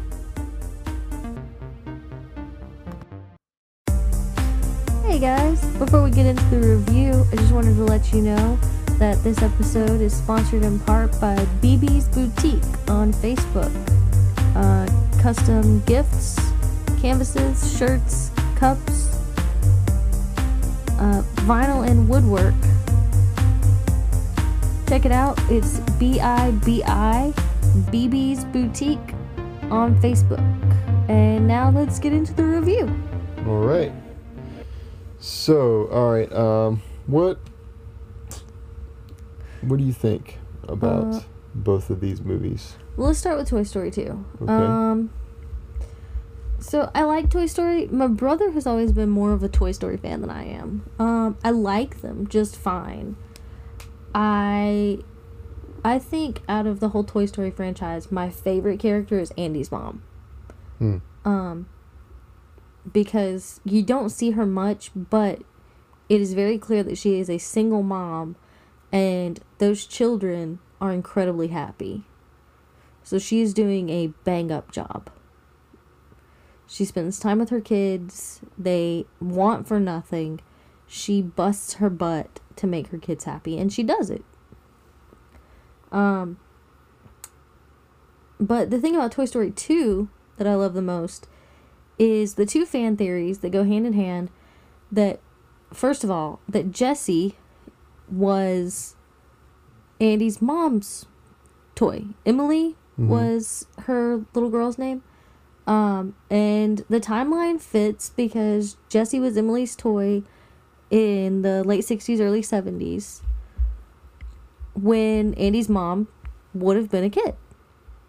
Hey guys, before we get into the review, I just wanted to let you know that this episode is sponsored in part by BB's Boutique on Facebook. Uh, custom gifts, canvases, shirts, cups, uh, vinyl and woodwork. Check it out. It's B I B I BB's Boutique on Facebook. And now let's get into the review. All right. So, all right. Um, what what do you think about Uh, both of these movies? Well, let's start with Toy Story 2. Okay. Um, so I like Toy Story. My brother has always been more of a Toy Story fan than I am. Um, I like them just fine. I I think out of the whole Toy Story franchise, my favorite character is Andy's mom. Hmm. Um, because you don't see her much, but it is very clear that she is a single mom, and those children are incredibly happy. So she is doing a bang up job. She spends time with her kids. They want for nothing. She busts her butt to make her kids happy, and she does it. Um, but the thing about Toy Story 2 that I love the most is the two fan theories that go hand in hand that first of all that Jessie was Andy's mom's toy. Emily Mhm. was her little girl's name. Um, and the timeline fits because Jessie was Emily's toy in the late 60s, early 70s when Andy's mom would have been a kid.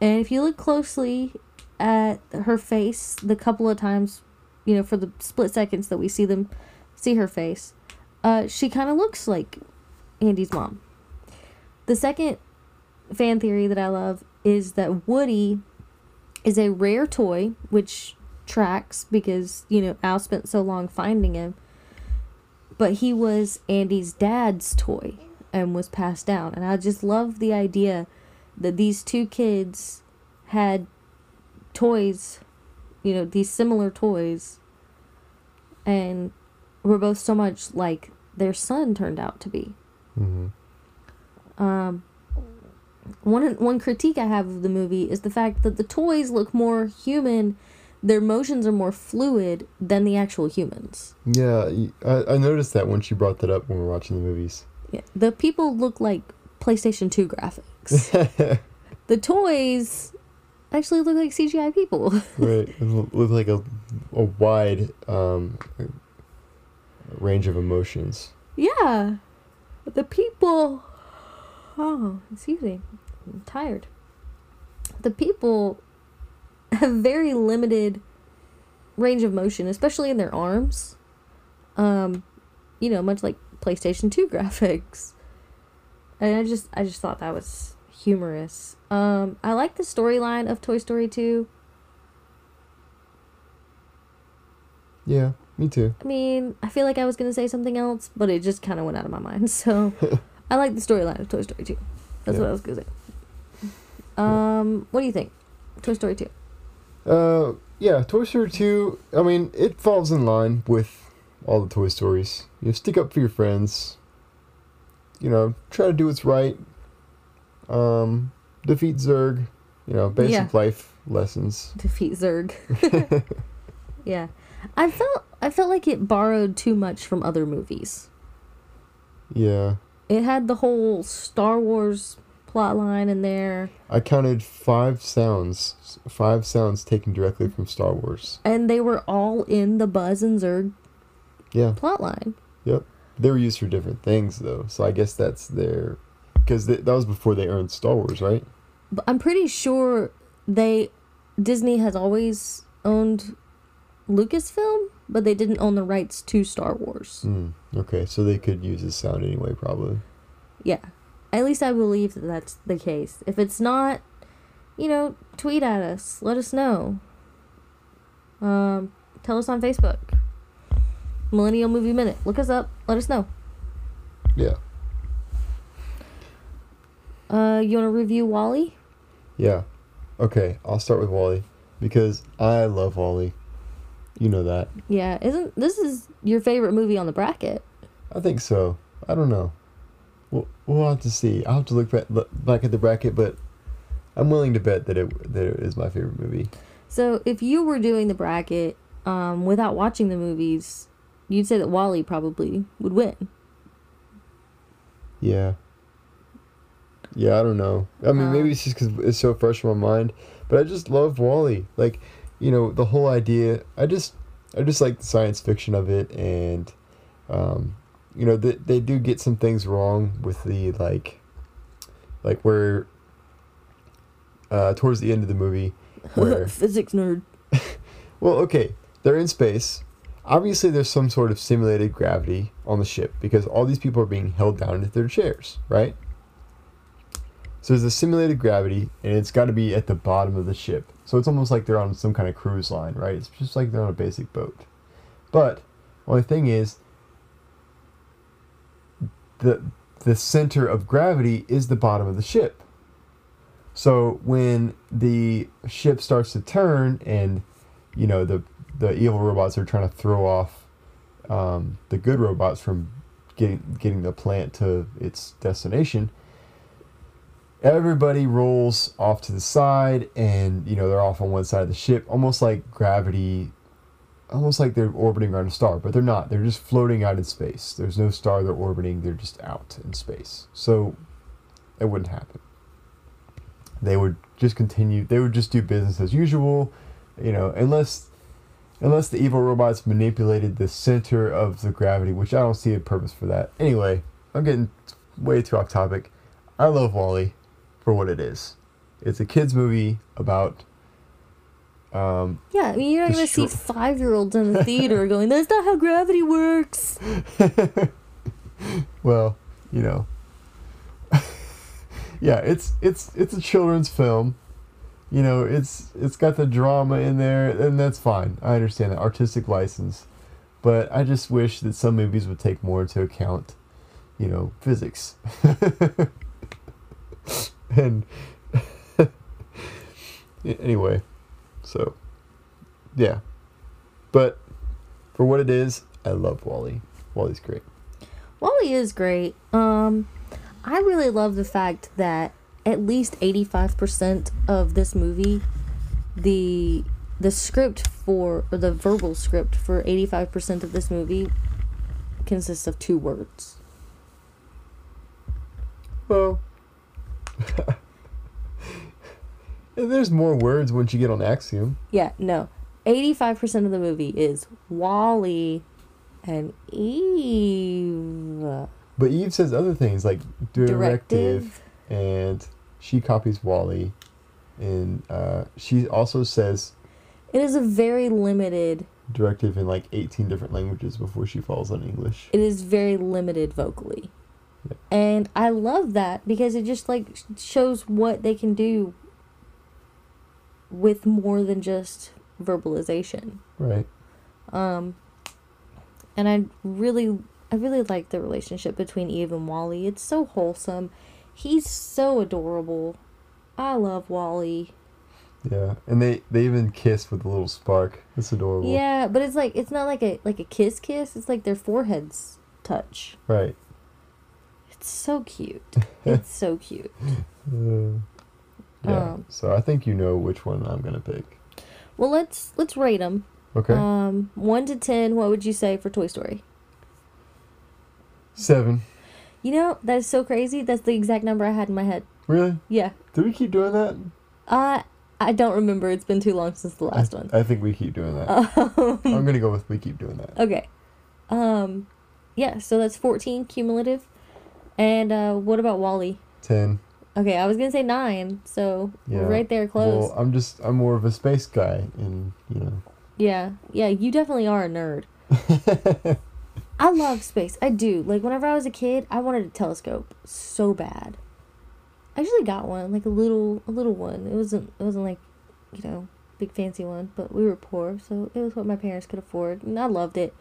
And if you look closely at her face, the couple of times, you know, for the split seconds that we see them see her face, uh, she kind of looks like Andy's mom. The second fan theory that I love is that Woody is a rare toy, which tracks because, you know, Al spent so long finding him. But he was Andy's dad's toy and was passed down. And I just love the idea that these two kids had toys, you know, these similar toys, and were both so much like their son turned out to be. Mhm. Um, one one critique I have of the movie is the fact that the toys look more human, their motions are more fluid than the actual humans. Yeah, I noticed that when she brought that up when we were watching the movies. Yeah, the people look like PlayStation Two graphics. the toys actually look like CGI people. right, it lo- looked like a a wide um, range of emotions. yeah, the people. Oh, excuse me, I'm tired. The people have very limited range of motion, especially in their arms. Um, you know, much like PlayStation 2 graphics. And I just I just thought that was humorous. Um, I like the storyline of Toy Story 2. Yeah, me too. I mean, I feel like I was gonna say something else, but it just kind of went out of my mind. So, I like the storyline of Toy Story 2. That's Yeah. what I was gonna say. Um, what do you think? Toy Story 2. Uh, yeah, Toy Story 2, I mean, it falls in line with all the Toy Stories. You know, stick up for your friends. You know, try to do what's right. Um, defeat Zurg. You know, basic Yeah. life lessons. Defeat Zurg. yeah, I felt I felt like it borrowed too much from other movies. Yeah. It had the whole Star Wars plot line in there, I counted five sounds. Five sounds taken directly from Star Wars. and they were all in the Buzz and Zurg Yeah. plot line. Yep. They were used for different things, though. So I guess that's their. Because that was before they earned Star Wars, right? But I'm pretty sure they Disney has always owned Lucasfilm, but they didn't own the rights to Star Wars. Mm, okay, so they could use this sound anyway, probably. Yeah. At least I believe that that's the case. If it's not, you know, tweet at us. Let us know. Um, tell us on Facebook. Millennial Movie Minute. Look us up. Let us know. Yeah. Uh, you want to review Wall-E? Yeah. Okay, I'll start with Wall-E because I love Wall-E. You know that. Yeah, isn't this is your favorite movie on the bracket? I think so. I don't know. We'll, we'll have to see. I'll have to look back, back at the bracket, but I'm willing to bet that it that it is my favorite movie. So if you were doing the bracket um, without watching the movies, you'd say that Wall-E probably would win. Yeah. Yeah, I don't know. I mean, Uh, maybe it's just because it's so fresh in my mind, but I just love Wall-E. Like, you know, the whole idea. I just, I just like the science fiction of it, and, um, you know, they they do get some things wrong with the like, like where. Uh, towards the end of the movie, where Physics nerd. well, okay, they're in space. Obviously, there's some sort of simulated gravity on the ship because all these people are being held down into their chairs, right? So there's a simulated gravity, and it's got to be at the bottom of the ship. So it's almost like they're on some kind of cruise line, right? It's just like they're on a basic boat. But only thing is, the the center of gravity is the bottom of the ship. So when the ship starts to turn and you know the the evil robots are trying to throw off um, the good robots from getting getting the plant to its destination, everybody rolls off to the side and you know they're off on one side of the ship, almost like gravity, almost like they're orbiting around a star, but they're not. They're just floating out in space. There's no star they're orbiting. They're just out in space. So it wouldn't happen they would just continue they would just do business as usual you know unless unless the evil robots manipulated the center of the gravity which i don't see a purpose for that anyway i'm getting way too off topic i love Wall-E for what it is it's a kids movie about um Yeah, I mean you're not gonna see five year olds in the theater going, "That's not how gravity works." well you know. Yeah it's it's it's a children's film. You know it's it's got the drama in there and that's fine. I understand that artistic license. But i just wish that some movies would take more into account you know physics. And anyway so yeah but for what it is i love Wall-E Wall-E's great Wall-E is great. Um, I really love the fact that at least eighty five percent of this movie, the the script for or the verbal script for eighty five percent of this movie consists of two words. Well, there's more words once you get on Axiom. Yeah, no. 85% of the movie is Wall-E and Eve. But Eve says other things like directive, Directive. and she copies Wall-E, and uh, she also says It is a very limited directive in like 18 different languages before she falls on English. It is very limited vocally. Yeah. And I love that because it just like shows what they can do with more than just verbalization. Right. Um and I really I really like the relationship between Eve and Wall-E. It's so wholesome. He's so adorable. I love Wall-E. Yeah. And they they even kiss with a little spark. It's adorable. Yeah, but it's like it's not like a like a kiss kiss. It's like their foreheads touch. Right. It's so cute. It's so cute. Uh, yeah. Um, so I think you know which one I'm gonna pick. Well, let's let's rate them. Okay. Um, one to ten. What would you say for Toy Story? Seven. You know that is so crazy. That's the exact number I had in my head. Really? Yeah. Do we keep doing that? Uh, I don't remember. It's been too long since the last I, one. I think we keep doing that. Um, I'm gonna go with we keep doing that. okay. Um, yeah. So that's fourteen cumulative. And uh, what about Wall-E? Ten. Okay, I was gonna say nine. So Yeah. we're right there, close. Well, I'm just I'm more of a space guy, and you know. yeah. Yeah. You definitely are a nerd. I love space. I do. Like whenever I was a kid, I wanted a telescope so bad. I actually got one, like a little a little one. It wasn't it wasn't like, you know, big fancy one, but we were poor, so it was what my parents could afford, and I loved it.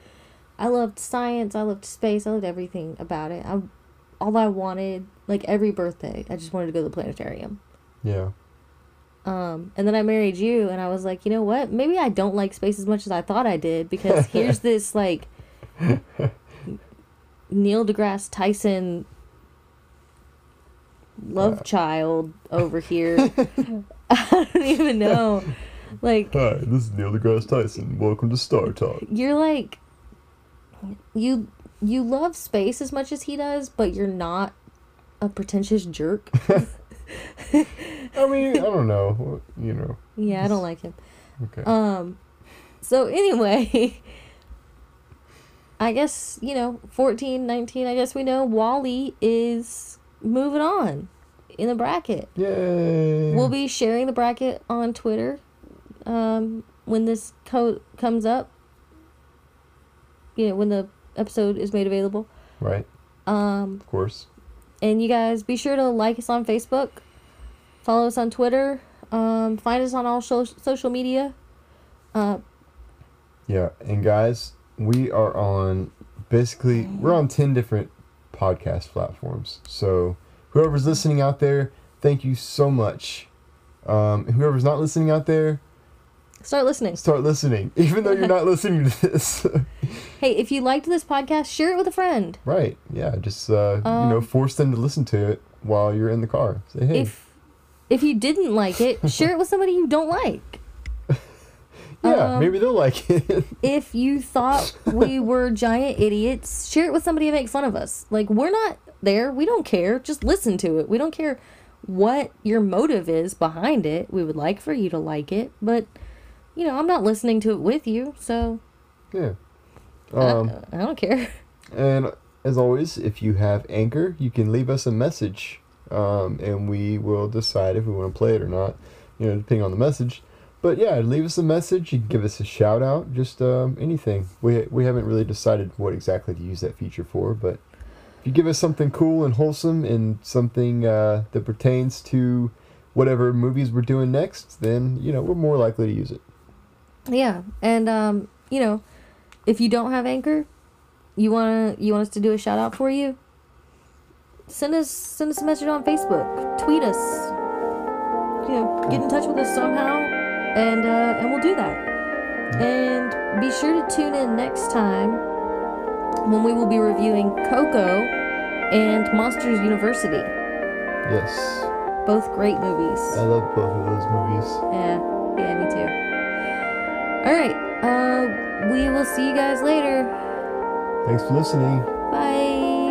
I loved science, I loved space, I loved everything about it. I all I wanted, like every birthday, I just wanted to go to the planetarium. yeah. Um, and then I married you, and I was like, you know what? Maybe I don't like space as much as I thought I did because here's this like Neil deGrasse Tyson love Yeah. child over here. I don't even know. Like Hi, this is Neil deGrasse Tyson. Welcome to StarTalk. you're like you you love space as much as he does, but you're not a pretentious jerk. I mean, I don't know. You know. yeah, I don't like him. Okay. Um, so anyway, I guess, you know, 14, 19, I guess we know Wall-E is moving on in the bracket. Yay. We'll be sharing the bracket on Twitter um, when this co- comes up. You know, when the episode is made available. Right. Um, Of course. and you guys be sure to like us on Facebook, follow us on Twitter, um, find us on all sho- social media. Uh, Yeah, and guys, we are on basically we're on 10 different podcast platforms. So, whoever's listening out there, thank you so much. Um, whoever's not listening out there, start listening. start listening even though you're not listening to this. Hey, if you liked this podcast, share it with a friend. right. Yeah, just uh, you know, Um, force them to listen to it while you're in the car. Say, "Hey, If if you didn't like it, share it with somebody you don't like. yeah, um, maybe they'll like it." If you thought we were giant idiots, share it with somebody who makes fun of us. Like we're not there. We don't care. Just listen to it. We don't care what your motive is behind it. We would like for you to like it, but you know, I'm not listening to it with you, so yeah. I- Um I, don't care. And as always, if you have Anchor, you can leave us a message, um, and we will decide if we want to play it or not. You know, depending on the message. But yeah, leave us a message. You can give us a shout out, just um, anything. We we haven't really decided what exactly to use that feature for, but if you give us something cool and wholesome and something uh, that pertains to whatever movies we're doing next, then you know we're more likely to use it. Yeah, and um, you know, if you don't have Anchor, you wanna you want us to do a shout out for you. Send us send us a message on Facebook, tweet us. You know, get in touch with us somehow, and uh, and we'll do that. And be sure to tune in next time when we will be reviewing Coco and Monsters University. Yes, Both great movies. I love both of those movies. Yeah, yeah, me too. All right, uh, we will see you guys later. Thanks for listening. Bye.